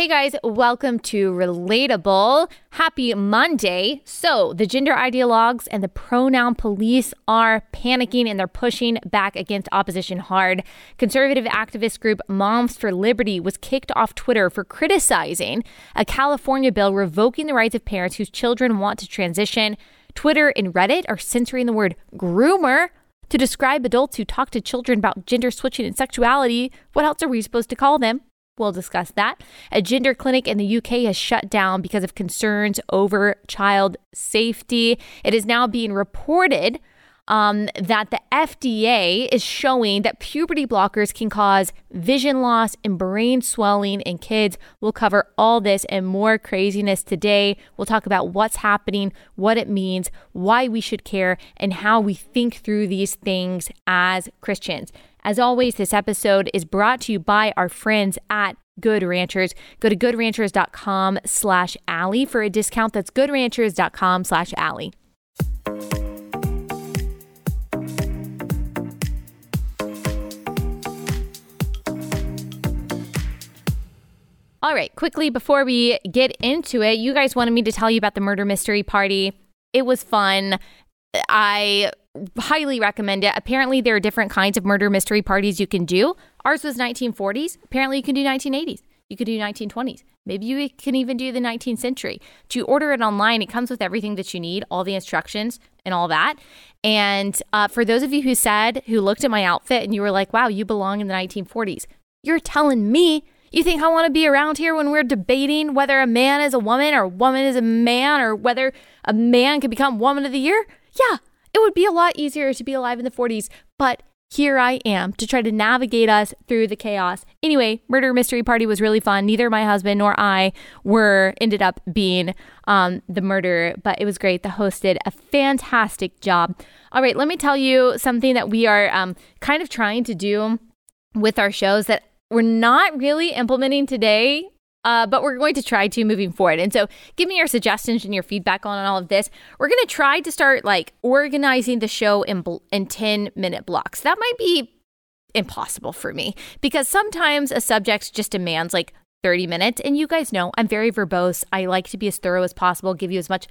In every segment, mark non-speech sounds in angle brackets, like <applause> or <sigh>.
Hey guys, welcome to Relatable. Happy Monday. So, the gender ideologues and the pronoun police are panicking and they're pushing back against opposition hard. Conservative activist group Moms for Liberty was kicked off Twitter for criticizing a California bill revoking the rights of parents whose children want to transition. Twitter and Reddit are censoring the word groomer to describe adults who talk to children about gender switching and sexuality. What else are we supposed to call them? We'll discuss that. A gender clinic in the UK has shut down because of concerns over child safety. It is now being reported um, that the FDA is showing that puberty blockers can cause vision loss and brain swelling in kids. We'll cover all this and more craziness today. We'll talk about what's happening, what it means, why we should care, and how we think through these things as Christians. As always, this episode is brought to you by our friends at Good Ranchers. Go to goodranchers.com slash Allie for a discount. That's goodranchers.com slash Allie. All right, quickly before we get into it, you guys wanted me to tell you about the murder mystery party. It was fun. I highly recommend it. Apparently, there are different kinds of murder mystery parties you can do. Ours was 1940s. Apparently, you can do 1980s. You could do 1920s. Maybe you can even do the 19th century. You order it online? It comes with everything that you need, all the instructions and all that. And uh, for those of you who said, who looked at my outfit and you were like, wow, you belong in the 1940s, you're telling me you think I want to be around here when we're debating whether a man is a woman or a woman is a man or whether a man can become woman of the year? Yeah, it would be a lot easier to be alive in the 40s, but here I am to try to navigate us through the chaos. Anyway, Murder Mystery Party was really fun. Neither my husband nor I were ended up being um, the murderer, but it was great. The host did a fantastic job. All right, let me tell you something that we are um, kind of trying to do with our shows that we're not really implementing today uh, but we're going to try to moving forward. And so give me your suggestions and your feedback on all of this. We're going to try to start like organizing the show in, bl- in 10 minute blocks. That might be impossible for me because sometimes a subject just demands like 30 minutes. And you guys know I'm very verbose. I like to be as thorough as possible, give you as much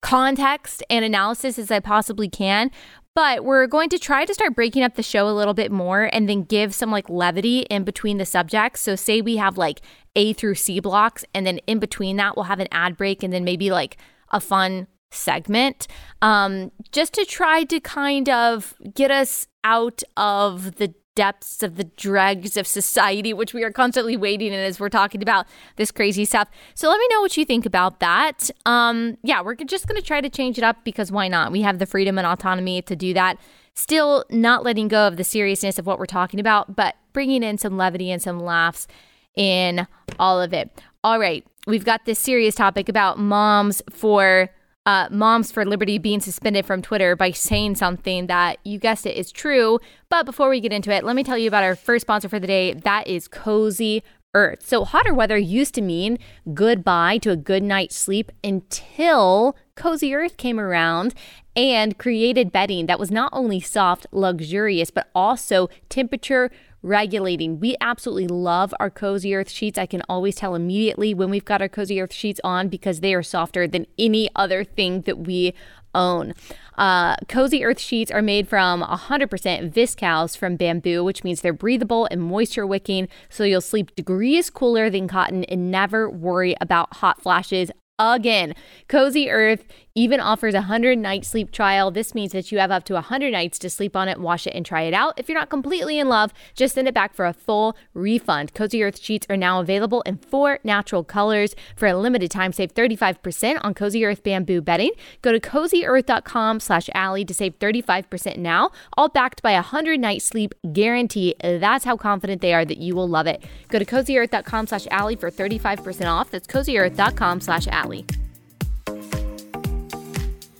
context and analysis as I possibly can. But we're going to try to start breaking up the show a little bit more and then give some like levity in between the subjects. So, say we have like A through C blocks, and then in between that, we'll have an ad break and then maybe like a fun segment um, just to try to kind of get us out of the depths of the dregs of society, which we are constantly wading in as we're talking about this crazy stuff. So let me know what you think about that. Um, yeah, we're just going to try to change it up because why not? We have the freedom and autonomy to do that. Still not letting go of the seriousness of what we're talking about, but bringing in some levity and some laughs in all of it. All right, we've got this serious topic about moms for uh, Moms for Liberty being suspended from Twitter by saying something that you guessed it is true. But before we get into it, let me tell you about our first sponsor for the day. That is Cozy Earth. So, hotter weather used to mean goodbye to a good night's sleep until Cozy Earth came around and created bedding that was not only soft, luxurious, but also temperature regulating. We absolutely love our Cozy Earth sheets. I can always tell immediately when we've got our Cozy Earth sheets on because they are softer than any other thing that we own. Uh, Cozy Earth sheets are made from 100% viscose from bamboo, which means they're breathable and moisture wicking, so you'll sleep degrees cooler than cotton and never worry about hot flashes again. Cozy Earth even offers a 100 night sleep trial. This means that you have up to 100 nights to sleep on it, wash it, and try it out. If you're not completely in love, just send it back for a full refund. Cozy Earth sheets are now available in four natural colors. For a limited time, save 35% on Cozy Earth bamboo bedding. Go to cozyearth.com slash Allie to save 35% now, all backed by a 100 night sleep guarantee. That's how confident they are that you will love it. Go to cozyearth.com slash Allie for 35% off. That's cozyearth.com slash Allie.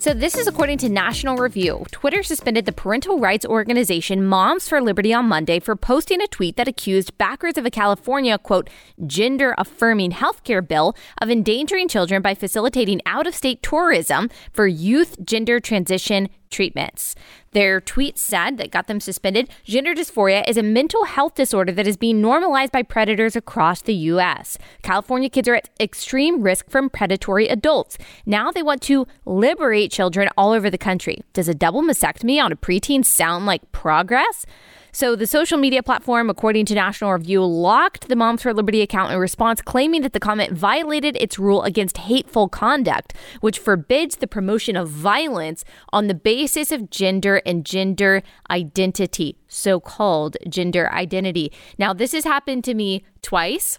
So, this is according to National Review. Twitter suspended the parental rights organization Moms for Liberty on Monday for posting a tweet that accused backers of a California, quote, gender affirming healthcare bill of endangering children by facilitating out of state tourism for youth gender transition treatments. Their tweet said that got them suspended gender dysphoria is a mental health disorder that is being normalized by predators across the U.S. California kids are at extreme risk from predatory adults. Now they want to liberate children all over the country. Does a double mastectomy on a preteen sound like progress? So, the social media platform, according to National Review, locked the Moms for Liberty account in response, claiming that the comment violated its rule against hateful conduct, which forbids the promotion of violence on the basis of gender and gender identity, so called gender identity. Now, this has happened to me twice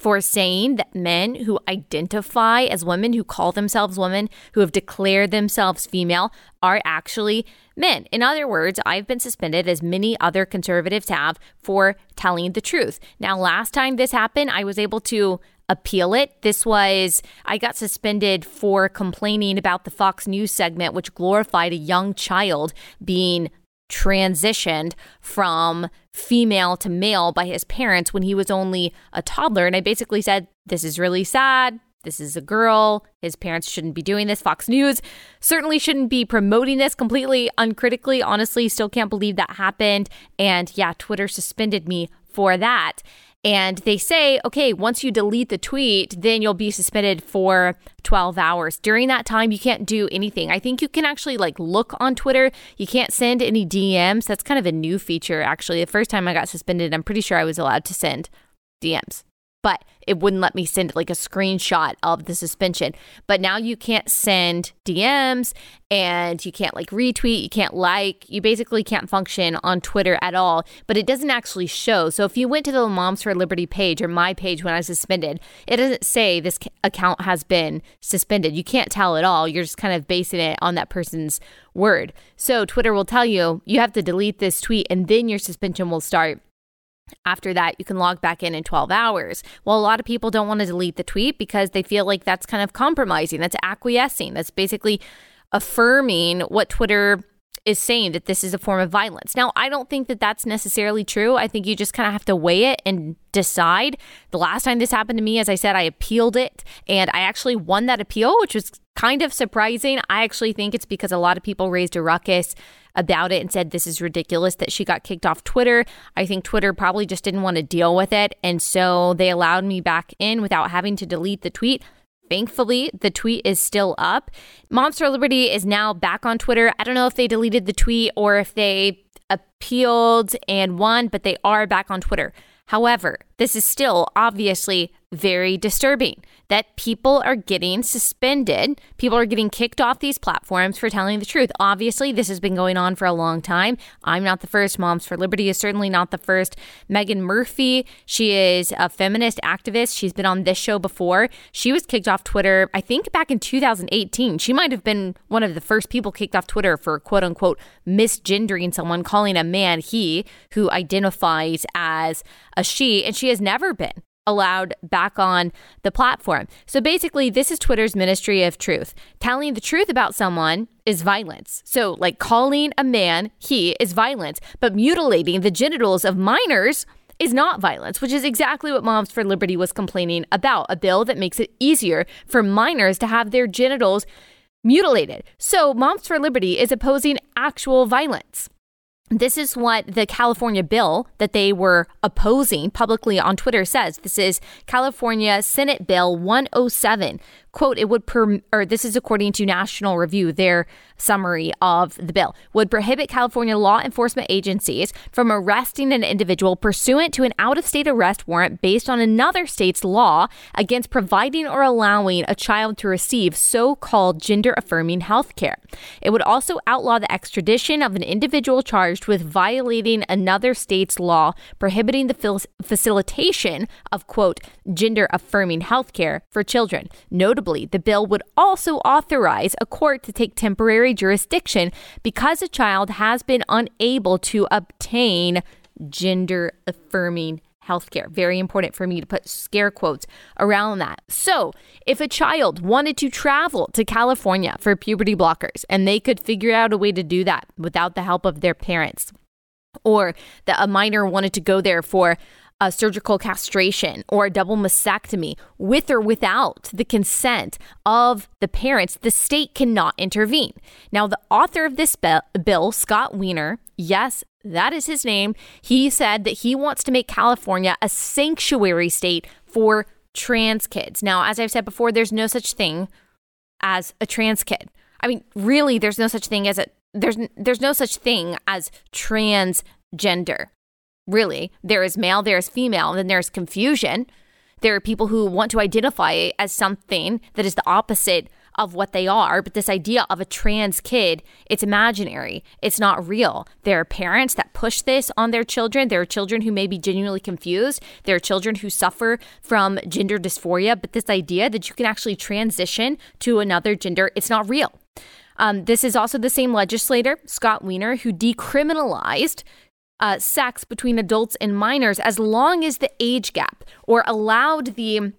for saying that men who identify as women, who call themselves women, who have declared themselves female, are actually men. In other words, I've been suspended, as many other conservatives have, for telling the truth. Now, last time this happened, I was able to appeal it. This was, I got suspended for complaining about the Fox News segment, which glorified a young child being transitioned from female to male by his parents when he was only a toddler. And I basically said, This is really sad. This is a girl. His parents shouldn't be doing this. Fox News certainly shouldn't be promoting this completely uncritically. Honestly, still can't believe that happened. And yeah, Twitter suspended me for that. And they say, okay, once you delete the tweet, then you'll be suspended for 12 hours. During that time, you can't do anything. I think you can actually like look on Twitter. You can't send any DMs. That's kind of a new feature, actually. The first time I got suspended, I'm pretty sure I was allowed to send DMs but it wouldn't let me send like a screenshot of the suspension. But now you can't send DMs and you can't like retweet, you can't like, you basically can't function on Twitter at all, but it doesn't actually show. So if you went to the Moms for Liberty page or my page when I was suspended, it doesn't say this account has been suspended. You can't tell at all. You're just kind of basing it on that person's word. So Twitter will tell you you have to delete this tweet and then your suspension will start after that, you can log back in in 12 hours. Well, a lot of people don't want to delete the tweet because they feel like that's kind of compromising, that's acquiescing, that's basically affirming what Twitter is saying that this is a form of violence. Now, I don't think that that's necessarily true. I think you just kind of have to weigh it and decide. The last time this happened to me, as I said, I appealed it and I actually won that appeal, which was kind of surprising. I actually think it's because a lot of people raised a ruckus about it and said this is ridiculous that she got kicked off Twitter. I think Twitter probably just didn't want to deal with it. And so they allowed me back in without having to delete the tweet. Thankfully, the tweet is still up. Moms for Liberty is now back on Twitter. I don't know if they deleted the tweet or if they appealed and won, but they are back on Twitter. However, this is still obviously very disturbing that people are getting suspended. People are getting kicked off these platforms for telling the truth. Obviously, this has been going on for a long time. I'm not the first. Moms for Liberty is certainly not the first. Meghan Murphy, she is a feminist activist. She's been on this show before. She was kicked off Twitter, I think back in 2018. She might have been one of the first people kicked off Twitter for quote unquote misgendering someone, calling a man he who identifies as a she. And she has never been allowed back on the platform. So basically, this is Twitter's ministry of truth. Telling the truth about someone is violence. So, like calling a man he is violence, but mutilating the genitals of minors is not violence, which is exactly what Moms for Liberty was complaining about a bill that makes it easier for minors to have their genitals mutilated. So, Moms for Liberty is opposing actual violence. This is what the California bill that they were opposing publicly on Twitter says. This is California Senate Bill 107, quote, it would, per, or this is according to National Review, their summary of the bill, would prohibit California law enforcement agencies from arresting an individual pursuant to an out of state arrest warrant based on another state's law against providing or allowing a child to receive so called gender affirming health care. It would also outlaw the extradition of an individual charged with violating another state's law prohibiting the facilitation of, quote, gender affirming health care for children. Notably, Notably, the bill would also authorize a court to take temporary jurisdiction because a child has been unable to obtain gender affirming healthcare. Very important for me to put scare quotes around that. So, if a child wanted to travel to California for puberty blockers and they could figure out a way to do that without the help of their parents, or that a minor wanted to go there for a surgical castration or a double mastectomy with or without the consent of the parents, the state cannot intervene. Now, the author of this bill, Scott Wiener, yes, that is his name, he said that he wants to make California a sanctuary state for trans kids. Now, as I've said before, there's no such thing as a trans kid. I mean, really, there's no such thing as a there's there's no such thing as transgender really. There is male, there is female, and then there's confusion. There are people who want to identify as something that is the opposite of what they are, but this idea of a trans kid, it's imaginary. It's not real. There are parents that push this on their children. There are children who may be genuinely confused. There are children who suffer from gender dysphoria, but this idea that you can actually transition to another gender, it's not real. Um, this is also the same legislator, Scott Wiener, who decriminalized uh, sex between adults and minors as long as the age gap or allowed the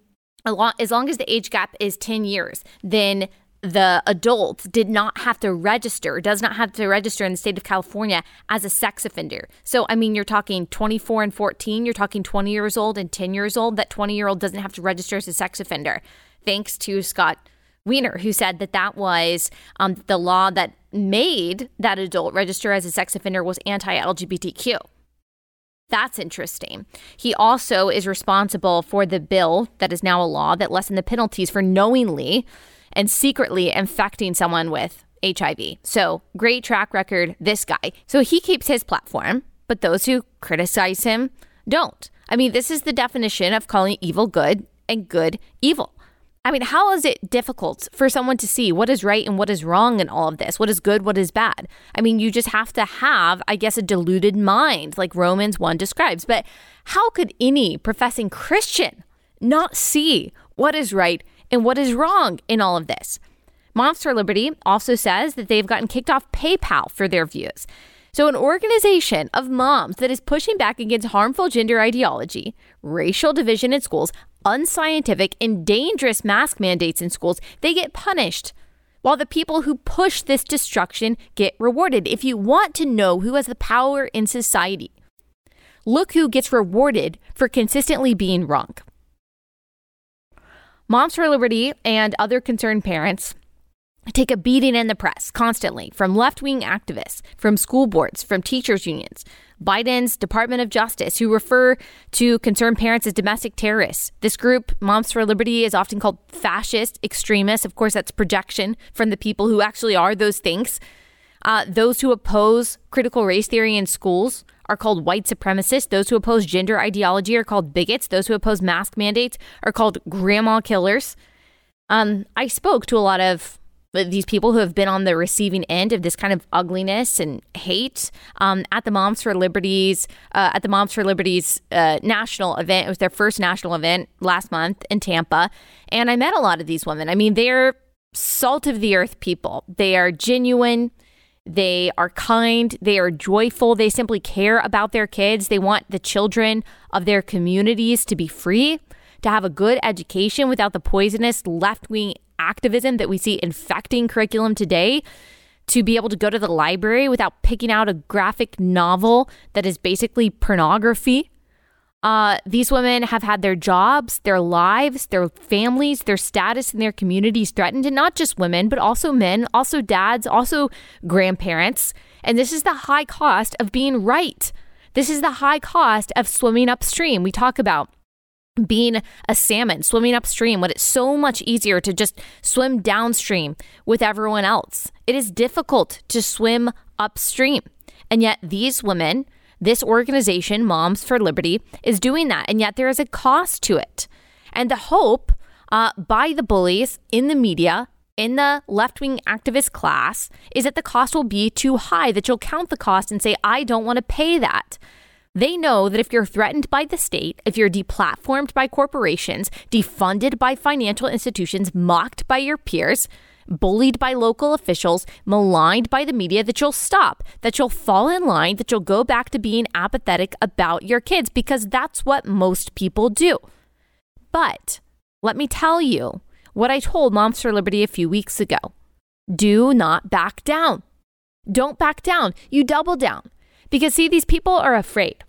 as long as the age gap is 10 years then the adult did not have to register, does not have to register in the state of California as a sex offender. So, I mean, you're talking 24 and 14, you're talking 20 years old and 10 years old. That 20 year old doesn't have to register as a sex offender, thanks to Scott Wiener, who said that that was um, the law that made that adult register as a sex offender was anti LGBTQ. That's interesting. He also is responsible for the bill that is now a law that lessened the penalties for knowingly and secretly infecting someone with HIV. So, great track record, this guy. So, he keeps his platform, but those who criticize him don't. I mean, this is the definition of calling evil good and good evil. I mean, how is it difficult for someone to see what is right and what is wrong in all of this? What is good, what is bad? I mean, you just have to have, I guess, a deluded mind, like Romans 1 describes. But how could any professing Christian not see what is right and what is wrong in all of this? Moms for Liberty also says that they've gotten kicked off PayPal for their views. So, an organization of moms that is pushing back against harmful gender ideology, racial division in schools, unscientific, and dangerous mask mandates in schools, they get punished. While the people who push this destruction get rewarded. If you want to know who has the power in society, look who gets rewarded for consistently being wrong. Moms for Liberty and other concerned parents take a beating in the press constantly from left wing activists, from school boards, from teachers' unions. Biden's Department of Justice, who refer to concerned parents as domestic terrorists. This group, Moms for Liberty, is often called fascist extremists. Of course, that's projection from the people who actually are those things. Uh, those who oppose critical race theory in schools are called white supremacists. Those who oppose gender ideology are called bigots. Those who oppose mask mandates are called grandma killers. Um, I spoke to a lot of these people who have been on the receiving end of this kind of ugliness and hate um, at the Moms for Liberties uh, at the Moms for Liberties uh, national event. It was their first national event last month in Tampa, and I met a lot of these women. I mean, they're salt of the earth people. They are genuine. They are kind. They are joyful. They simply care about their kids. They want the children of their communities to be free, to have a good education without the poisonous left wing activism that we see infecting curriculum today to be able to go to the library without picking out a graphic novel that is basically pornography. Uh, these women have had their jobs, their lives, their families, their status in their communities threatened, and not just women, but also men, also dads, also grandparents. And this is the high cost of being right. This is the high cost of swimming upstream. We talk about being a salmon, swimming upstream, when it's so much easier to just swim downstream with everyone else. It is difficult to swim upstream. And yet, these women, this organization, Moms for Liberty, is doing that. And yet, there is a cost to it. And the hope uh, by the bullies in the media, in the left wing activist class, is that the cost will be too high, that you'll count the cost and say, I don't want to pay that. They know that if you're threatened by the state, if you're deplatformed by corporations, defunded by financial institutions, mocked by your peers, bullied by local officials, maligned by the media, that you'll stop, that you'll fall in line, that you'll go back to being apathetic about your kids because that's what most people do. But let me tell you what I told Moms for Liberty a few weeks ago do not back down. Don't back down. You double down. Because, see, these people are afraid.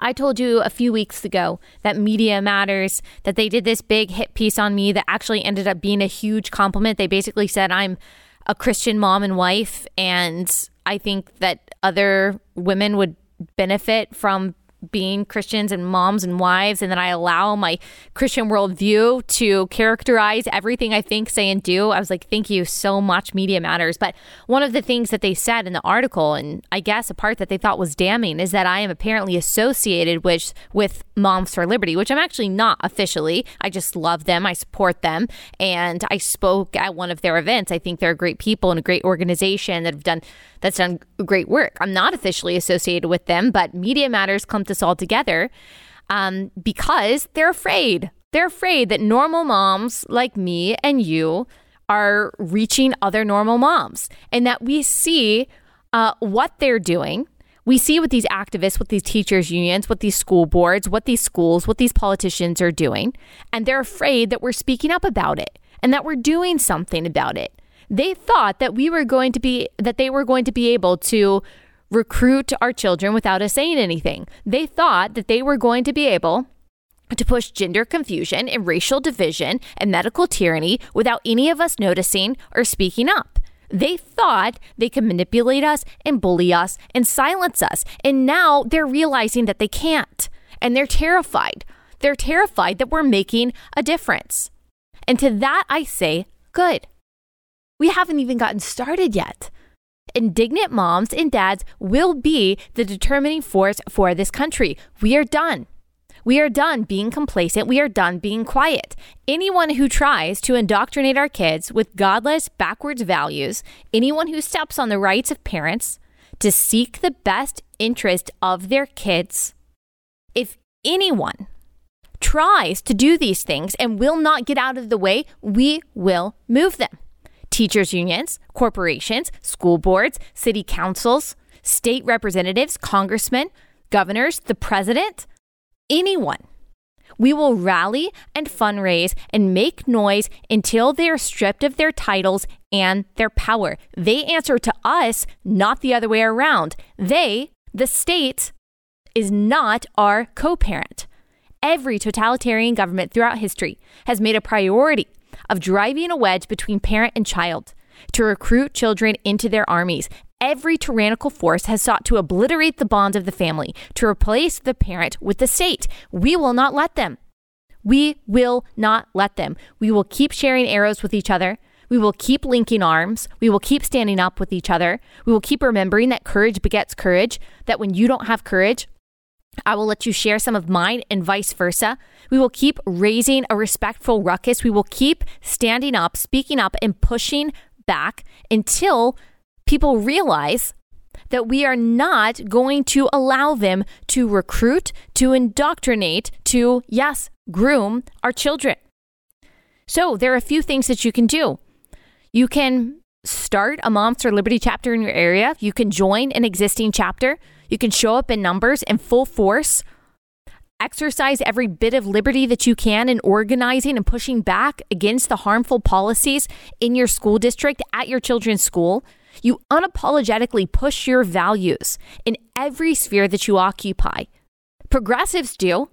I told you a few weeks ago that Media Matters, that they did this big hit piece on me that actually ended up being a huge compliment. They basically said I'm a Christian mom and wife, and I think that other women would benefit from being Christians and moms and wives, and then I allow my Christian worldview to characterize everything I think, say, and do. I was like, thank you so much, Media Matters. But one of the things that they said in the article, and I guess a part that they thought was damning, is that I am apparently associated with with Moms for Liberty, which I'm actually not officially. I just love them, I support them, and I spoke at one of their events. I think they're great people and a great organization that have done that's done great work. I'm not officially associated with them, but Media Matters clumped us all together um, because they're afraid. They're afraid that normal moms like me and you are reaching other normal moms and that we see uh, what they're doing. We see what these activists, what these teachers' unions, what these school boards, what these schools, what these politicians are doing. And they're afraid that we're speaking up about it and that we're doing something about it they thought that we were going to be that they were going to be able to recruit our children without us saying anything. They thought that they were going to be able to push gender confusion and racial division and medical tyranny without any of us noticing or speaking up. They thought they could manipulate us and bully us and silence us. And now they're realizing that they can't. And they're terrified. They're terrified that we're making a difference. And to that, I say, good. We haven't even gotten started yet. Indignant moms and dads will be the determining force for this country. We are done. We are done being complacent. We are done being quiet. Anyone who tries to indoctrinate our kids with godless, backwards values, anyone who steps on the rights of parents to seek the best interest of their kids, if anyone tries to do these things and will not get out of the way, we will move them teachers' unions, corporations, school boards, city councils, state representatives, congressmen, governors, the president, anyone. We will rally and fundraise and make noise until they are stripped of their titles and their power. They answer to us, not the other way around. They, the state, is not our co parent. Every totalitarian government throughout history has made a priority of driving a wedge between parent and child to recruit children into their armies. Every tyrannical force has sought to obliterate the bonds of the family, to replace the parent with the state. We will not let them. We will not let them. We will keep sharing arrows with each other. We will keep linking arms. We will keep standing up with each other. We will keep remembering that courage begets courage, that when you don't have courage, I will let you share some of mine and vice versa. We will keep raising a respectful ruckus. We will keep standing up, speaking up, and pushing back until people realize that we are not going to allow them to recruit, to indoctrinate, to, yes, groom our children. So there are a few things that you can do. You can start a Moms for Liberty chapter in your area, you can join an existing chapter. You can show up in numbers in full force, exercise every bit of liberty that you can in organizing and pushing back against the harmful policies in your school district at your children's school. You unapologetically push your values in every sphere that you occupy. Progressives do.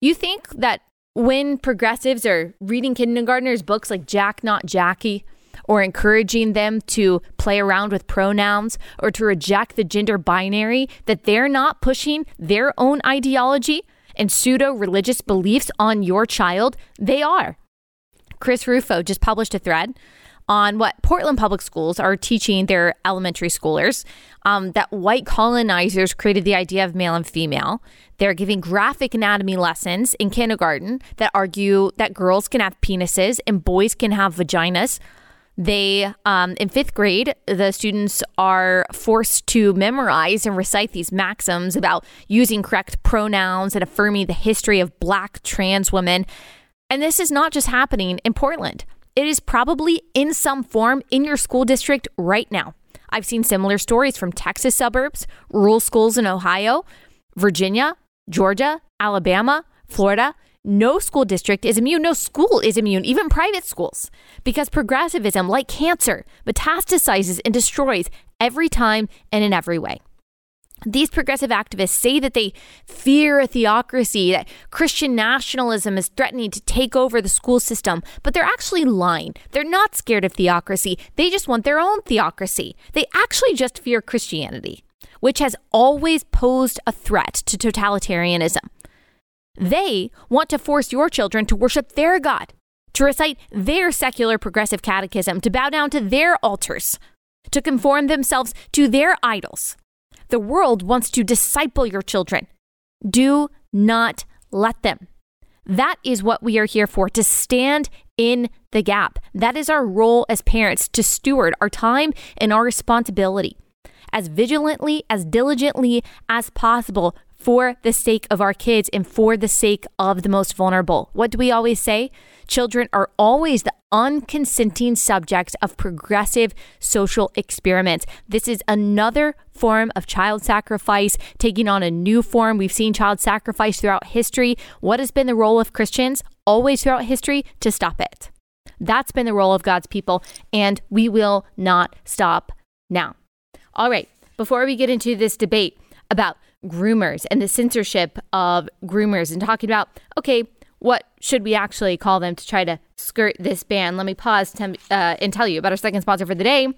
You think that when progressives are reading kindergartners books like Jack Not Jackie, or encouraging them to play around with pronouns or to reject the gender binary, that they're not pushing their own ideology and pseudo religious beliefs on your child. They are. Chris Rufo just published a thread on what Portland public schools are teaching their elementary schoolers um, that white colonizers created the idea of male and female. They're giving graphic anatomy lessons in kindergarten that argue that girls can have penises and boys can have vaginas. They, um, in fifth grade, the students are forced to memorize and recite these maxims about using correct pronouns and affirming the history of black trans women. And this is not just happening in Portland. it is probably in some form in your school district right now. I've seen similar stories from Texas suburbs, rural schools in Ohio, Virginia, Georgia, Alabama, Florida. No school district is immune. No school is immune, even private schools, because progressivism, like cancer, metastasizes and destroys every time and in every way. These progressive activists say that they fear a theocracy, that Christian nationalism is threatening to take over the school system, but they're actually lying. They're not scared of theocracy. They just want their own theocracy. They actually just fear Christianity, which has always posed a threat to totalitarianism. They want to force your children to worship their God, to recite their secular progressive catechism, to bow down to their altars, to conform themselves to their idols. The world wants to disciple your children. Do not let them. That is what we are here for to stand in the gap. That is our role as parents to steward our time and our responsibility as vigilantly, as diligently as possible for the sake of our kids and for the sake of the most vulnerable. What do we always say? Children are always the unconsenting subjects of progressive social experiments. This is another form of child sacrifice taking on a new form. We've seen child sacrifice throughout history. What has been the role of Christians always throughout history? To stop it. That's been the role of God's people, and we will not stop now. All right, before we get into this debate about groomers and the censorship of groomers and talking about, okay, what should we actually call them to try to skirt this ban? Let me pause to, uh, and tell you about our second sponsor for the day.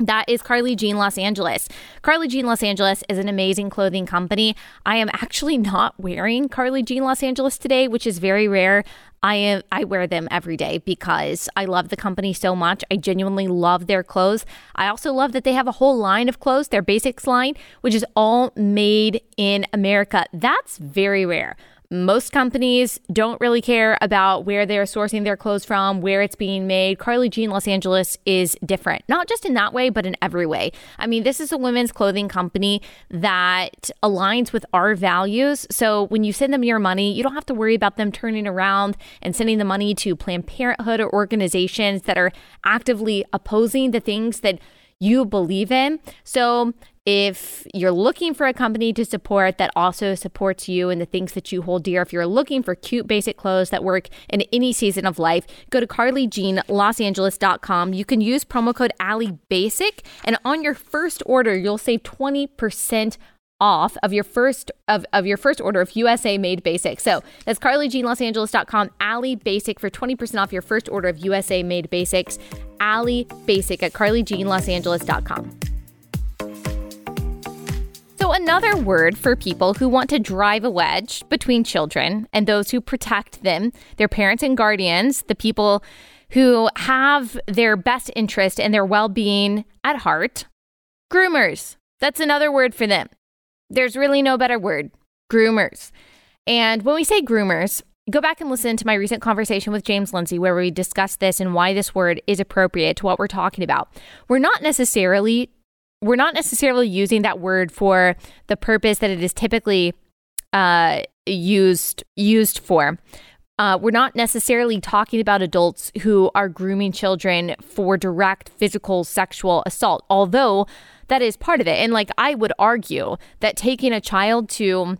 That is Carly Jean Los Angeles. Carly Jean Los Angeles is an amazing clothing company. I am actually not wearing Carly Jean Los Angeles today, which is very rare. I am I wear them every day because I love the company so much. I genuinely love their clothes. I also love that they have a whole line of clothes, their basics line, which is all made in America. That's very rare most companies don't really care about where they're sourcing their clothes from, where it's being made. Carly Jean Los Angeles is different, not just in that way, but in every way. I mean, this is a women's clothing company that aligns with our values. So when you send them your money, you don't have to worry about them turning around and sending the money to Planned Parenthood or organizations that are actively opposing the things that you believe in. So if you're looking for a company to support that also supports you and the things that you hold dear, if you're looking for cute basic clothes that work in any season of life, go to carlyjeanlosangeles.com. You can use promo code Allie Basic, and on your first order, you'll save 20% off of your first of, of your first order of USA made basic. So that's carlyjeanlosangeles.com, Allie Basic for 20% off your first order of USA made basics. Allie Basic at carlyjeanlosangeles.com. So, another word for people who want to drive a wedge between children and those who protect them, their parents and guardians, the people who have their best interest and their well being at heart. Groomers. That's another word for them. There's really no better word groomers. And when we say groomers, go back and listen to my recent conversation with James Lindsay where we discussed this and why this word is appropriate to what we're talking about. We're not necessarily we're not necessarily using that word for the purpose that it is typically uh, used used for. Uh, we're not necessarily talking about adults who are grooming children for direct physical sexual assault, although that is part of it. And like I would argue that taking a child to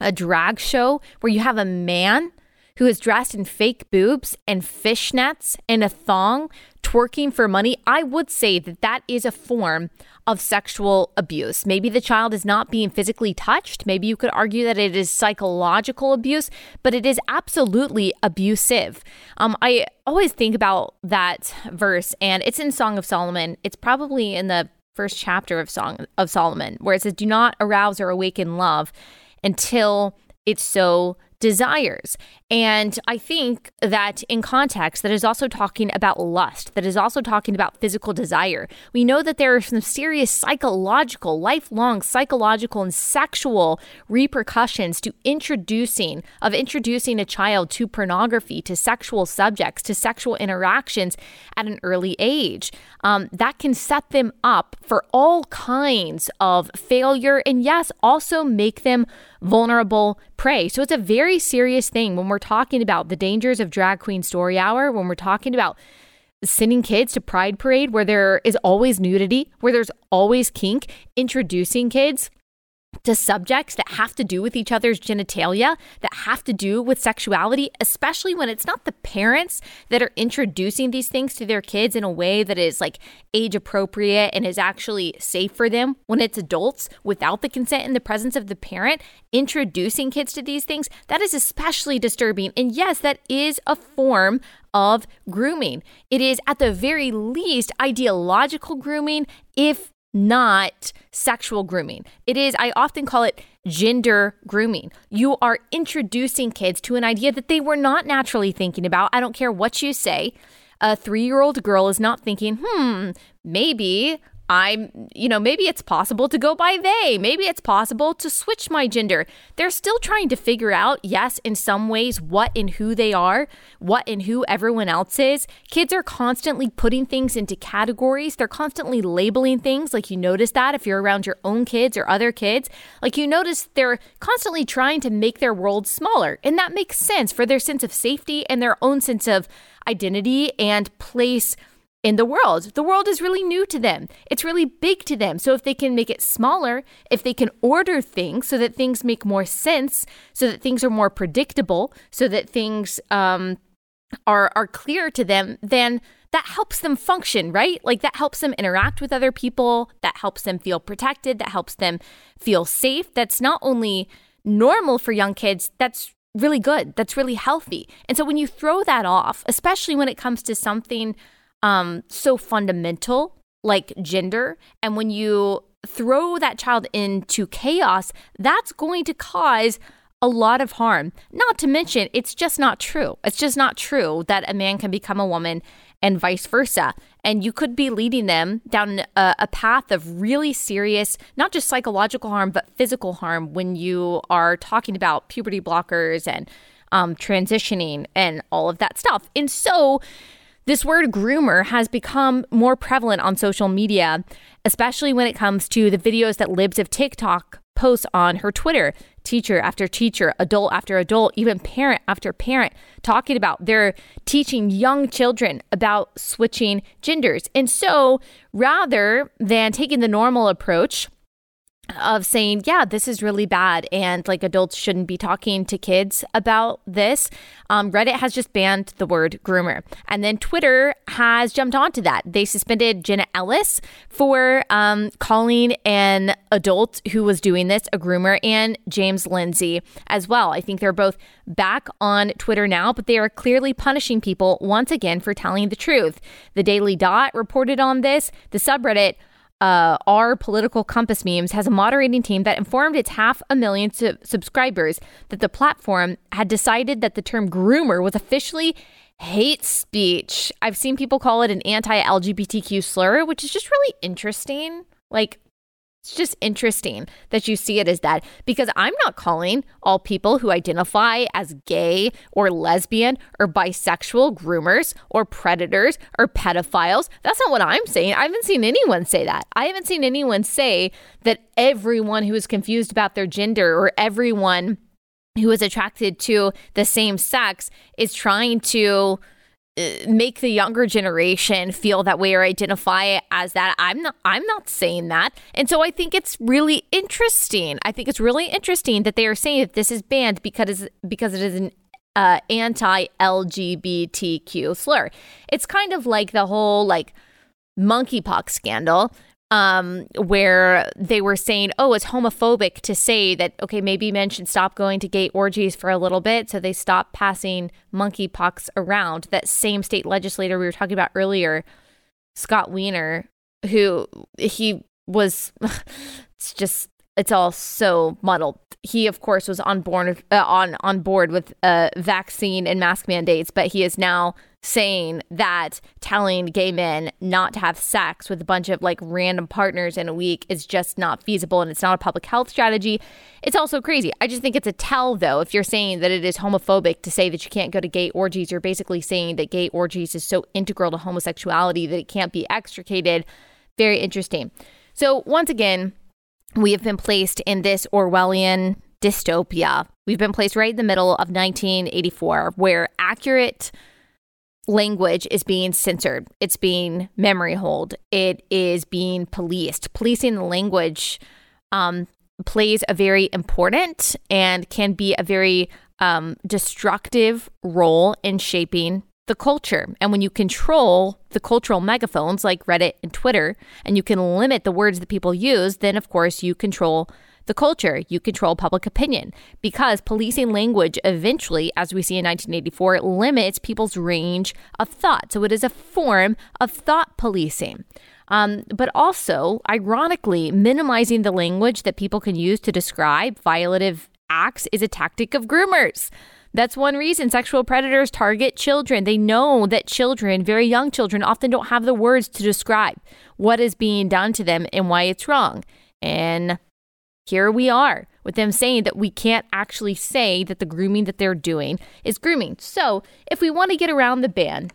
a drag show where you have a man who is dressed in fake boobs and fishnets and a thong twerking for money, I would say that that is a form of sexual abuse. Maybe the child is not being physically touched. Maybe you could argue that it is psychological abuse, but it is absolutely abusive. Um, I always think about that verse, and it's in Song of Solomon. It's probably in the first chapter of Song of Solomon, where it says, Do not arouse or awaken love until it's so desires. And I think that in context, that is also talking about lust, that is also talking about physical desire. We know that there are some serious psychological, lifelong psychological and sexual repercussions to introducing, of introducing a child to pornography, to sexual subjects, to sexual interactions at an early age. Um, that can set them up for all kinds of failure and, yes, also make them vulnerable prey. So it's a very serious thing when we're talking about the dangers of drag queen story hour, when we're talking about sending kids to Pride Parade where there is always nudity, where there's always kink, introducing kids to subjects that have to do with each other's genitalia, that have to do with sexuality, especially when it's not the parents that are introducing these things to their kids in a way that is like age appropriate and is actually safe for them. When it's adults without the consent and the presence of the parent introducing kids to these things, that is especially disturbing. And yes, that is a form of grooming. It is at the very least ideological grooming, if not sexual grooming. It is, I often call it gender grooming. You are introducing kids to an idea that they were not naturally thinking about. I don't care what you say. A three year old girl is not thinking, hmm, maybe I'm, you know, maybe it's possible to go by they. Maybe it's possible to switch my gender. They're still trying to figure out, yes, in some ways, what and who they are, what and who everyone else is. Kids are constantly putting things into categories. They're constantly labeling things. Like you notice that if you're around your own kids or other kids, like you notice they're constantly trying to make their world smaller. And that makes sense for their sense of safety and their own sense of identity and place in the world. The world is really new to them. It's really big to them. So if they can make it smaller, if they can order things so that things make more sense, so that things are more predictable, so that things um, are are clear to them, then that helps them function, right? Like that helps them interact with other people, that helps them feel protected, that helps them feel safe. That's not only normal for young kids, that's really good. That's really healthy. And so when you throw that off, especially when it comes to something um, so fundamental like gender. And when you throw that child into chaos, that's going to cause a lot of harm. Not to mention, it's just not true. It's just not true that a man can become a woman and vice versa. And you could be leading them down a, a, path of really serious, not just psychological harm, but physical harm when you are talking about puberty blockers and um, transitioning and all of that stuff. And so, this word groomer has become more prevalent on social media, especially when it comes to the videos that libs of TikTok post on her Twitter. Teacher after teacher, adult after adult, even parent after parent, talking about they're teaching young children about switching genders. And so rather than taking the normal approach, of saying, yeah, this is really bad, and like adults shouldn't be talking to kids about this. Um, Reddit has just banned the word groomer. And then Twitter has jumped onto that. They suspended Jenna Ellis for um, calling an adult who was doing this a groomer and James Lindsay as well. I think they're both back on Twitter now, but they are clearly punishing people once again for telling the truth. The Daily Dot reported on this. The subreddit uh, our political compass memes has a moderating team that informed its half a million su- subscribers that the platform had decided that the term groomer was officially hate speech. I've seen people call it an anti LGBTQ slur, which is just really interesting. Like, it's just interesting that you see it as that because I'm not calling all people who identify as gay or lesbian or bisexual groomers or predators or pedophiles. That's not what I'm saying. I haven't seen anyone say that. I haven't seen anyone say that everyone who is confused about their gender or everyone who is attracted to the same sex is trying to make the younger generation feel that way or identify as that. I'm not i'm not saying that. And so i think it's really interesting. I think it's really interesting that they are saying that this is banned because because it is an uh, anti-lgbtq slur. It's kind of like the whole like monkeypox scandal um, where they were saying, oh, it's homophobic to say that, okay, maybe men should stop going to gay orgies for a little bit. So they stopped passing monkeypox around. That same state legislator we were talking about earlier, Scott Wiener, who he was, <laughs> it's just, it's all so muddled. He, of course, was on board, uh, on, on board with uh, vaccine and mask mandates, but he is now saying that telling gay men not to have sex with a bunch of like random partners in a week is just not feasible and it's not a public health strategy. It's also crazy. I just think it's a tell though. If you're saying that it is homophobic to say that you can't go to gay orgies, you're basically saying that gay orgies is so integral to homosexuality that it can't be extricated. Very interesting. So, once again, we have been placed in this Orwellian dystopia. We've been placed right in the middle of 1984 where accurate language is being censored, it's being memory hold, it is being policed. Policing the language um, plays a very important and can be a very um, destructive role in shaping the culture. And when you control the cultural megaphones like Reddit and Twitter, and you can limit the words that people use, then of course you control the culture, you control public opinion. Because policing language eventually, as we see in 1984, limits people's range of thought. So it is a form of thought policing. Um, but also, ironically, minimizing the language that people can use to describe violative acts is a tactic of groomers. That's one reason sexual predators target children. They know that children, very young children, often don't have the words to describe what is being done to them and why it's wrong. And here we are with them saying that we can't actually say that the grooming that they're doing is grooming. So, if we want to get around the ban,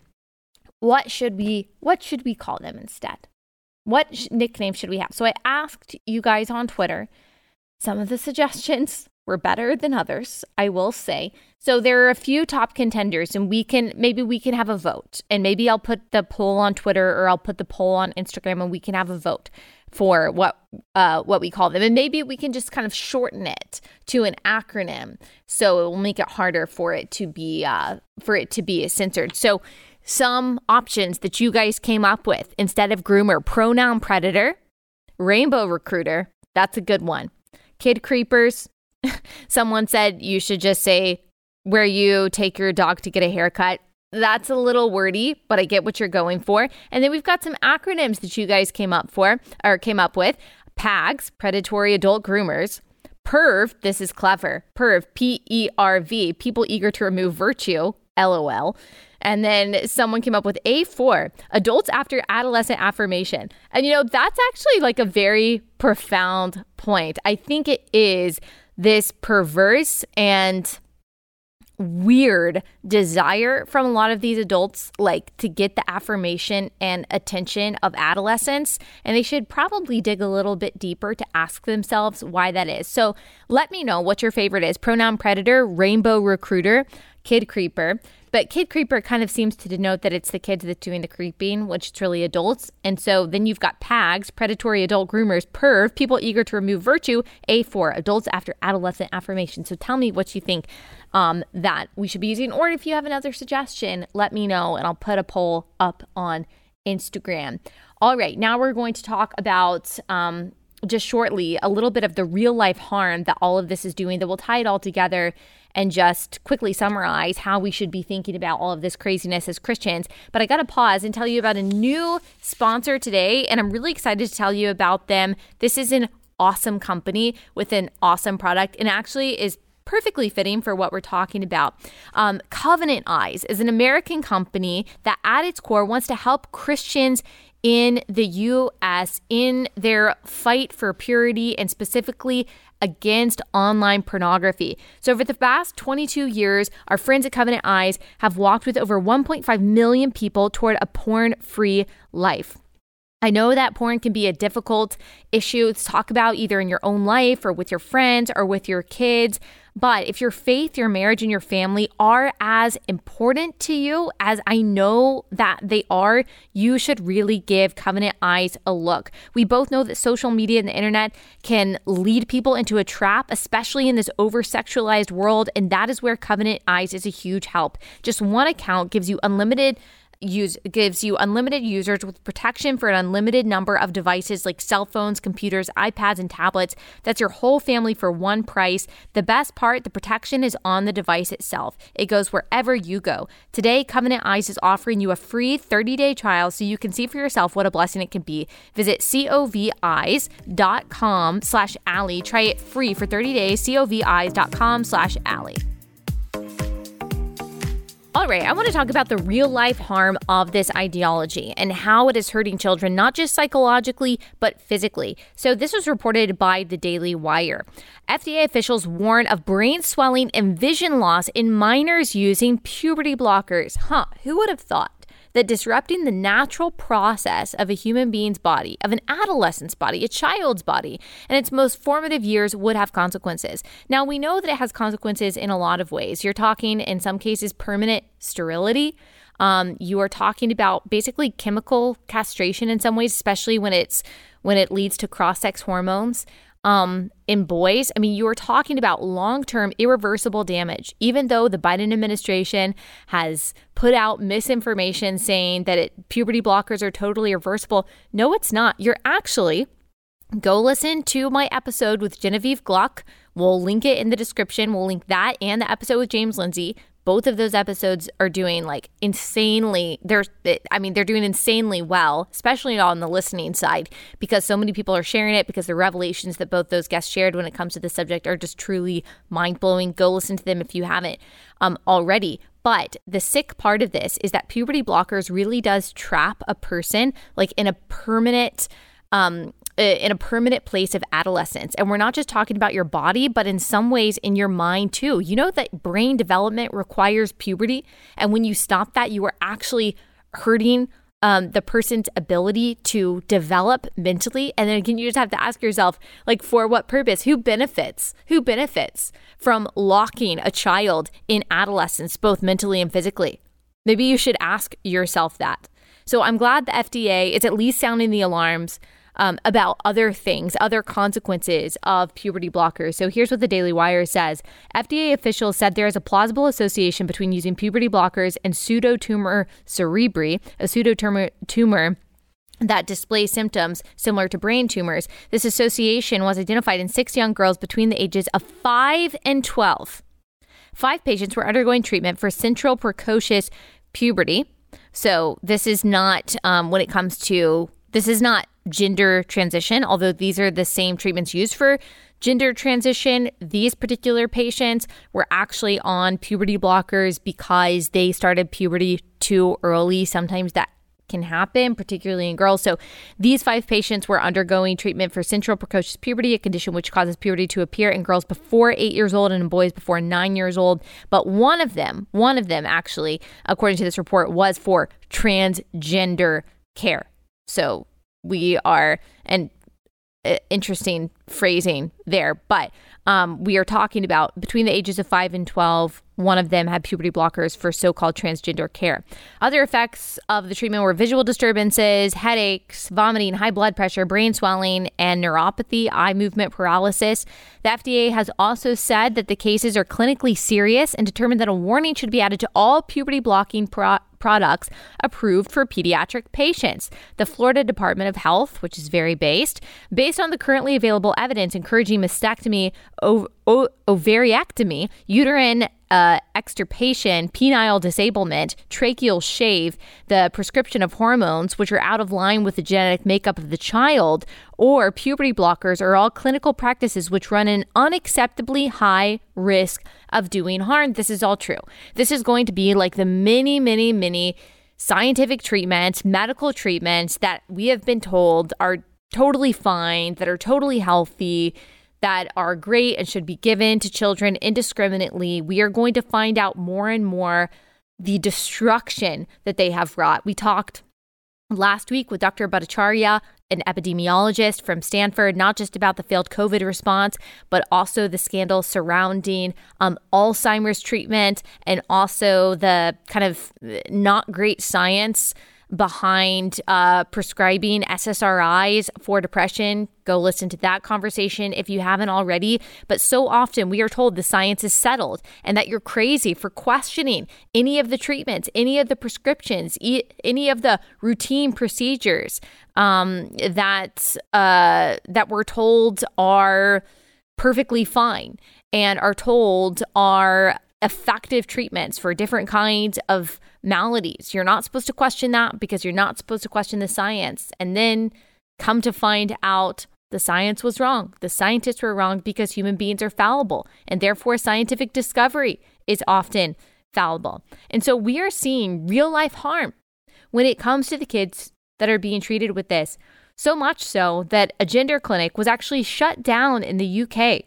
what should we what should we call them instead? What sh- nickname should we have? So I asked you guys on Twitter. Some of the suggestions were better than others, I will say. So there are a few top contenders, and we can maybe we can have a vote, and maybe I'll put the poll on Twitter or I'll put the poll on Instagram, and we can have a vote for what uh, what we call them, and maybe we can just kind of shorten it to an acronym, so it will make it harder for it to be uh, for it to be censored. So some options that you guys came up with instead of groomer, pronoun predator, rainbow recruiter. That's a good one. Kid creepers. <laughs> Someone said you should just say where you take your dog to get a haircut. That's a little wordy, but I get what you're going for. And then we've got some acronyms that you guys came up for or came up with. PAGs, predatory adult groomers. PERV, this is clever. PERV, P E R V, people eager to remove virtue, LOL. And then someone came up with A4, adults after adolescent affirmation. And you know, that's actually like a very profound point. I think it is this perverse and weird desire from a lot of these adults like to get the affirmation and attention of adolescents and they should probably dig a little bit deeper to ask themselves why that is. So let me know what your favorite is. Pronoun predator rainbow recruiter kid creeper but kid creeper kind of seems to denote that it's the kids that's doing the creeping, which is really adults. And so then you've got PAGs, predatory adult groomers, PERV, people eager to remove virtue, A4, adults after adolescent affirmation. So tell me what you think um, that we should be using. Or if you have another suggestion, let me know and I'll put a poll up on Instagram. All right, now we're going to talk about um, just shortly a little bit of the real life harm that all of this is doing that will tie it all together and just quickly summarize how we should be thinking about all of this craziness as Christians. But I got to pause and tell you about a new sponsor today, and I'm really excited to tell you about them. This is an awesome company with an awesome product and actually is perfectly fitting for what we're talking about. Um, Covenant Eyes is an American company that, at its core, wants to help Christians in the US in their fight for purity and specifically against online pornography. So, over the past 22 years, our friends at Covenant Eyes have walked with over 1.5 million people toward a porn free life. I know that porn can be a difficult issue to talk about either in your own life or with your friends or with your kids. But if your faith, your marriage, and your family are as important to you as I know that they are, you should really give Covenant Eyes a look. We both know that social media and the internet can lead people into a trap, especially in this over sexualized world. And that is where Covenant Eyes is a huge help. Just one account gives you unlimited use gives you unlimited users with protection for an unlimited number of devices like cell phones, computers, iPads, and tablets. That's your whole family for one price. The best part, the protection is on the device itself. It goes wherever you go. Today, Covenant Eyes is offering you a free 30-day trial so you can see for yourself what a blessing it can be. Visit coveyes.com slash. Try it free for 30 days, coveyes.com slash. All right, I want to talk about the real life harm of this ideology and how it is hurting children, not just psychologically, but physically. So, this was reported by the Daily Wire. FDA officials warn of brain swelling and vision loss in minors using puberty blockers. Huh, who would have thought? That disrupting the natural process of a human being's body, of an adolescent's body, a child's body, and its most formative years would have consequences. Now, we know that it has consequences in a lot of ways. You're talking, in some cases, permanent sterility. Um, you are talking about basically chemical castration in some ways, especially when it's when it leads to cross-sex hormones um, in boys. I mean, you are talking about long term irreversible damage. Even though the Biden administration has put out misinformation saying that it, puberty blockers are totally reversible, no, it's not. You're actually go listen to my episode with Genevieve Gluck. We'll link it in the description. We'll link that and the episode with James Lindsay both of those episodes are doing like insanely they're i mean they're doing insanely well especially on the listening side because so many people are sharing it because the revelations that both those guests shared when it comes to the subject are just truly mind-blowing. Go listen to them if you haven't um, already. But the sick part of this is that puberty blockers really does trap a person like in a permanent um, in a permanent place of adolescence. And we're not just talking about your body, but in some ways in your mind too. You know that brain development requires puberty. And when you stop that, you are actually hurting um, the person's ability to develop mentally. And then again, you just have to ask yourself, like, for what purpose? Who benefits? Who benefits from locking a child in adolescence, both mentally and physically? Maybe you should ask yourself that. So I'm glad the FDA is at least sounding the alarms um, about other things, other consequences of puberty blockers. So here's what the Daily Wire says FDA officials said there is a plausible association between using puberty blockers and pseudotumor cerebri, a pseudotumor tumor that display symptoms similar to brain tumors. This association was identified in six young girls between the ages of 5 and 12. Five patients were undergoing treatment for central precocious puberty. So, this is not, um, when it comes to, this is not gender transition, although these are the same treatments used for gender transition. These particular patients were actually on puberty blockers because they started puberty too early. Sometimes that can happen, particularly in girls. So these five patients were undergoing treatment for central precocious puberty, a condition which causes puberty to appear in girls before eight years old and in boys before nine years old. But one of them, one of them actually, according to this report, was for transgender care. So we are and uh, interesting phrasing there but um, we are talking about between the ages of 5 and 12 one of them had puberty blockers for so-called transgender care. Other effects of the treatment were visual disturbances headaches vomiting high blood pressure brain swelling and neuropathy eye movement paralysis. The fda has also said that the cases are clinically serious and determined that a warning should be added to all puberty blocking pro- products approved for pediatric patients. The Florida Department of Health, which is very based, based on the currently available evidence encouraging mastectomy, ov- o- ovariectomy, uterine uh, extirpation, penile disablement, tracheal shave, the prescription of hormones, which are out of line with the genetic makeup of the child, or puberty blockers are all clinical practices which run an unacceptably high risk of doing harm. This is all true. This is going to be like the many, many, many scientific treatments, medical treatments that we have been told are totally fine, that are totally healthy that are great and should be given to children indiscriminately, we are going to find out more and more the destruction that they have wrought. We talked last week with Dr. Bhattacharya, an epidemiologist from Stanford, not just about the failed COVID response, but also the scandal surrounding um, Alzheimer's treatment and also the kind of not great science behind uh, prescribing SSRIs for depression. Go listen to that conversation if you haven't already. But so often we are told the science is settled and that you're crazy for questioning any of the treatments, any of the prescriptions, e- any of the routine procedures um, that uh, that we're told are perfectly fine and are told are effective treatments for different kinds of maladies. You're not supposed to question that because you're not supposed to question the science. And then come to find out the science was wrong. The scientists were wrong because human beings are fallible. And therefore, scientific discovery is often fallible. And so we are seeing real life harm when it comes to the kids that are being treated with this. So much so that a gender clinic was actually shut down in the UK.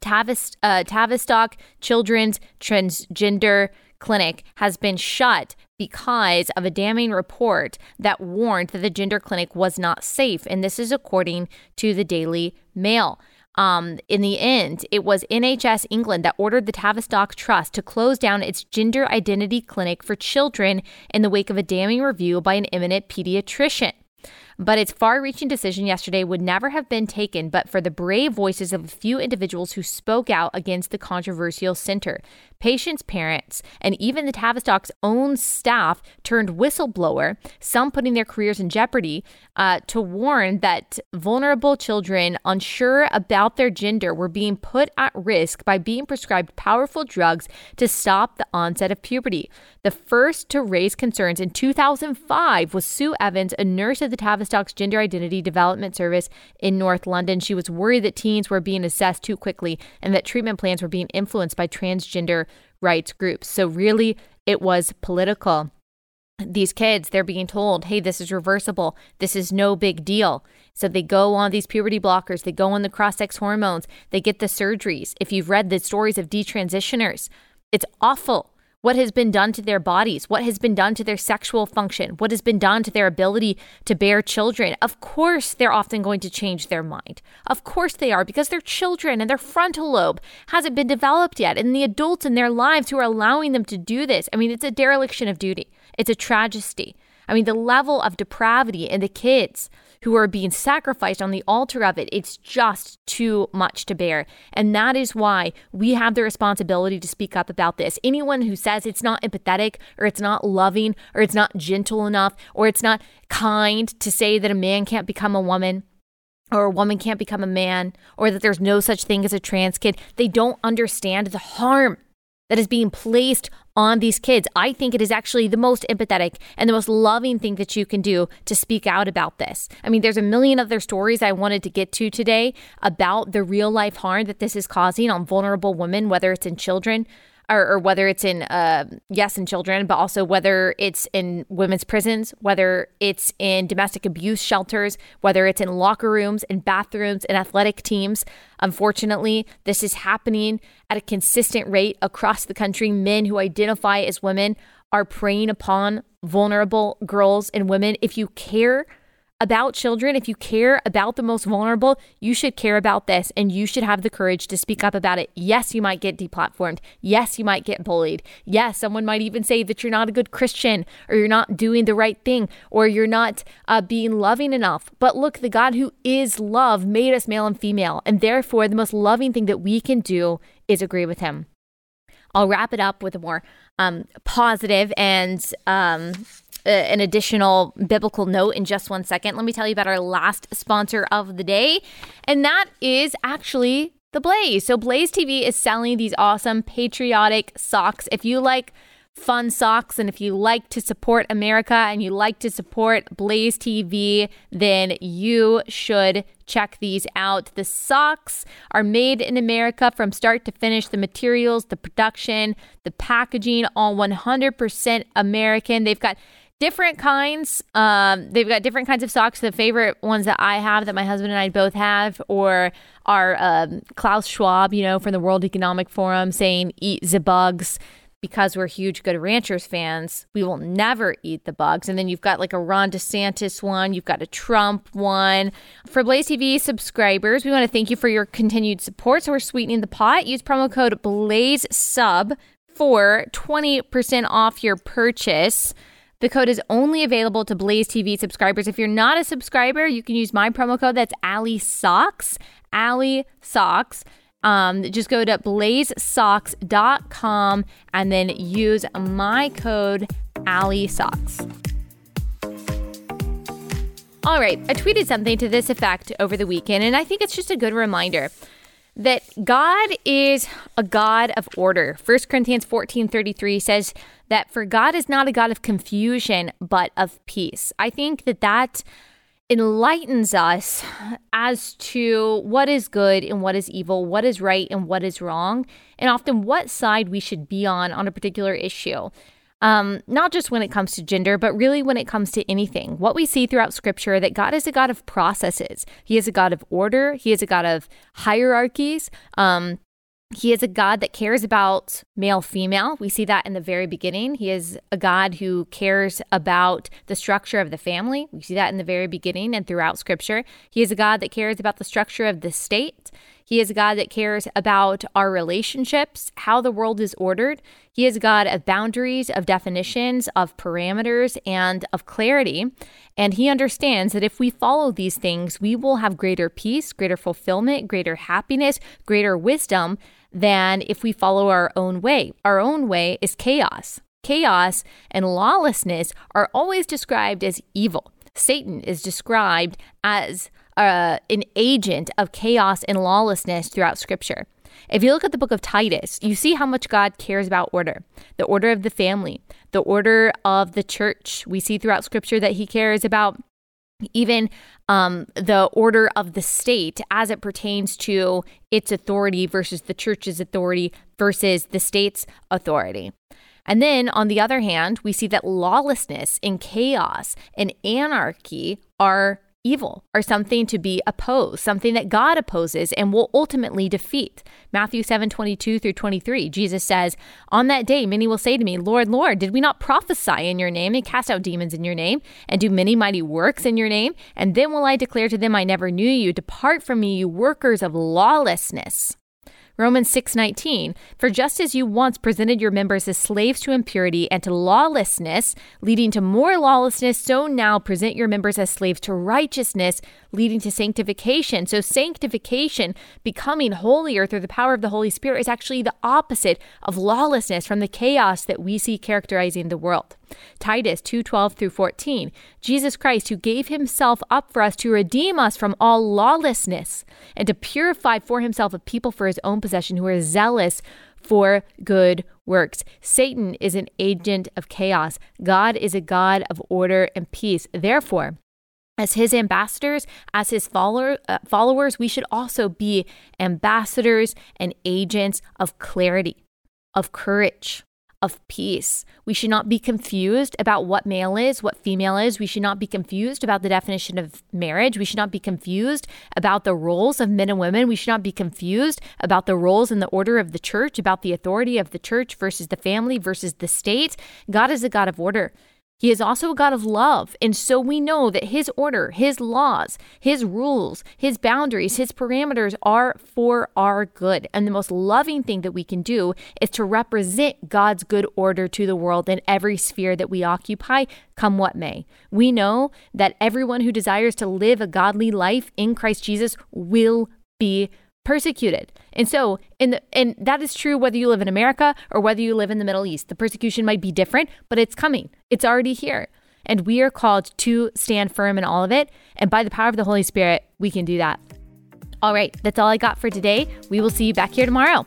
Tavist, uh, Tavistock Children's Transgender Clinic has been shut because of a damning report that warned that the gender clinic was not safe. And this is according to the Daily Mail. Um, in the end, it was NHS England that ordered the Tavistock Trust to close down its gender identity clinic for children in the wake of a damning review by an eminent pediatrician. But its far reaching decision yesterday would never have been taken but for the brave voices of a few individuals who spoke out against the controversial center. Patients, parents, and even the Tavistock's own staff turned whistleblower, some putting their careers in jeopardy, uh, to warn that vulnerable children unsure about their gender were being put at risk by being prescribed powerful drugs to stop the onset of puberty. The first to raise concerns in 2005 was Sue Evans, a nurse at the Tavistock's Gender Identity Development Service in North London. She was worried that teens were being assessed too quickly and that treatment plans were being influenced by transgender rights groups. So, really, it was political. These kids, they're being told, hey, this is reversible. This is no big deal. So they go on these puberty blockers, they go on the cross sex hormones, they get the surgeries. If you've read the stories of detransitioners, it's awful what has been done to their bodies, what has been done to their sexual function, what has been done to their ability to bear children. Of course, they're often going to change their mind. Of course, they are because they're children and their frontal lobe hasn't been developed yet. And the adults in their lives who are allowing them to do this, I mean, it's a dereliction of duty, it's a tragedy. I mean, the level of depravity in the kids who are being sacrificed on the altar of it, it's just too much to bear. And that is why we have the responsibility to speak up about this. Anyone who says it's not empathetic or it's not loving or it's not gentle enough or it's not kind to say that a man can't become a woman, or a woman can't become a man, or that there's no such thing as a trans kid, they don't understand the harm that is being placed on these kids. I think it is actually the most empathetic and the most loving thing that you can do to speak out about this. I mean, there's a million other stories I wanted to get to today about the real life harm that this is causing on vulnerable women, whether it's in children, or, or whether it's in uh, yes in children but also whether it's in women's prisons whether it's in domestic abuse shelters whether it's in locker rooms and bathrooms and athletic teams. Unfortunately this is happening at a consistent rate across the country. Men who identify as women are preying upon vulnerable girls and women. If you care about children, if you care about the most vulnerable, you should care about this and you should have the courage to speak up about it. Yes, you might get deplatformed. Yes, you might get bullied. Yes, someone might even say that you're not a good Christian or you're not doing the right thing or you're not uh, being loving enough. But look, the God who is love made us male and female. And therefore, the most loving thing that we can do is agree with him. I'll wrap it up with a more um, positive and um, Uh, an additional biblical note in just one second. Let me tell you about our last sponsor of the day, and that is actually the Blaze. So, Blaze TV is selling these awesome patriotic socks. If you like fun socks and if you like to support America and you like to support Blaze TV, then you should check these out. The socks are made in America from start to finish. The materials, the production, the packaging, all 100% American. They've got different kinds. Um, they've got different kinds of socks. The favorite ones that I have, that my husband and I both have, or are um, Klaus Schwab, you know, from the World Economic Forum, saying "Eat the bugs." Because we're huge Good Ranchers fans, we will never eat the bugs. And then you've got like a Ron DeSantis one, you've got a Trump one. For Blaze TV subscribers, we want to thank you for your continued support. So we're sweetening the pot. Use promo code Blaze Sub for 20% off your purchase. The code is only available to Blaze TV subscribers. If you're not a subscriber, you can use my promo code. That's Allie Socks. Allie Socks. Um, just go to blazesocks.com and then use my code Allie Socks. All right, I tweeted something to this effect over the weekend, and I think it's just a good reminder that God is a God of order. 1 Corinthians 14 33 says that for God is not a God of confusion, but of peace. I think that that enlightens us as to what is good and what is evil, what is right and what is wrong, and often what side we should be on on a particular issue. Um, not just when it comes to gender, but really when it comes to anything. What we see throughout scripture that God is a God of processes. He is a God of order. He is a God of hierarchies. Um, he is a God that cares about male female. We see that in the very beginning. He is a God who cares about the structure of the family. We see that in the very beginning and throughout scripture. He is a God that cares about the structure of the state. He is a God that cares about our relationships, how the world is ordered. He is God of boundaries, of definitions, of parameters, and of clarity. And He understands that if we follow these things, we will have greater peace, greater fulfillment, greater happiness, greater wisdom than if we follow our own way. Our own way is chaos. Chaos and lawlessness are always described as evil. Satan is described as uh, an agent of chaos and lawlessness throughout Scripture. If you look at the book of Titus, you see how much God cares about order the order of the family, the order of the church. We see throughout Scripture that He cares about even um, the order of the state as it pertains to its authority versus the church's authority versus the state's authority. And then on the other hand, we see that lawlessness and chaos and anarchy are evil are something to be opposed, something that God opposes and will ultimately defeat. Matthew 7 22 through 23, Jesus says, On that day, many will say to me, Lord, Lord, did we not prophesy in your name and cast out demons in your name and do many mighty works in your name? And then will I declare to them, I never knew you. Depart from me, you workers of lawlessness. Romans 6:19 For just as you once presented your members as slaves to impurity and to lawlessness leading to more lawlessness so now present your members as slaves to righteousness leading to sanctification. So sanctification becoming holier through the power of the Holy Spirit is actually the opposite of lawlessness from the chaos that we see characterizing the world Titus 2:12 through 14. Jesus Christ who gave himself up for us to redeem us from all lawlessness and to purify for himself a people for his own possession who are zealous for good works. Satan is an agent of chaos. God is a God of order and peace. Therefore, as his ambassadors, as his uh, followers, we should also be ambassadors and agents of clarity, of courage, of peace. We should not be confused about what male is, what female is. We should not be confused about the definition of marriage. We should not be confused about the roles of men and women. We should not be confused about the roles in the order of the church, about the authority of the church versus the family versus the state. God is a God of order. He is also a God of love. And so we know that His order, His laws, His rules, His boundaries, His parameters are for our good. And the most loving thing that we can do is to represent God's good order to the world in every sphere that we occupy, come what may. We know that everyone who desires to live a godly life in Christ Jesus will be persecuted. And so, in the, and that is true whether you live in America or whether you live in the Middle East. The persecution might be different, but it's coming. It's already here. And we are called to stand firm in all of it. And by the power of the Holy Spirit, we can do that. All right, that's all I got for today. We will see you back here tomorrow.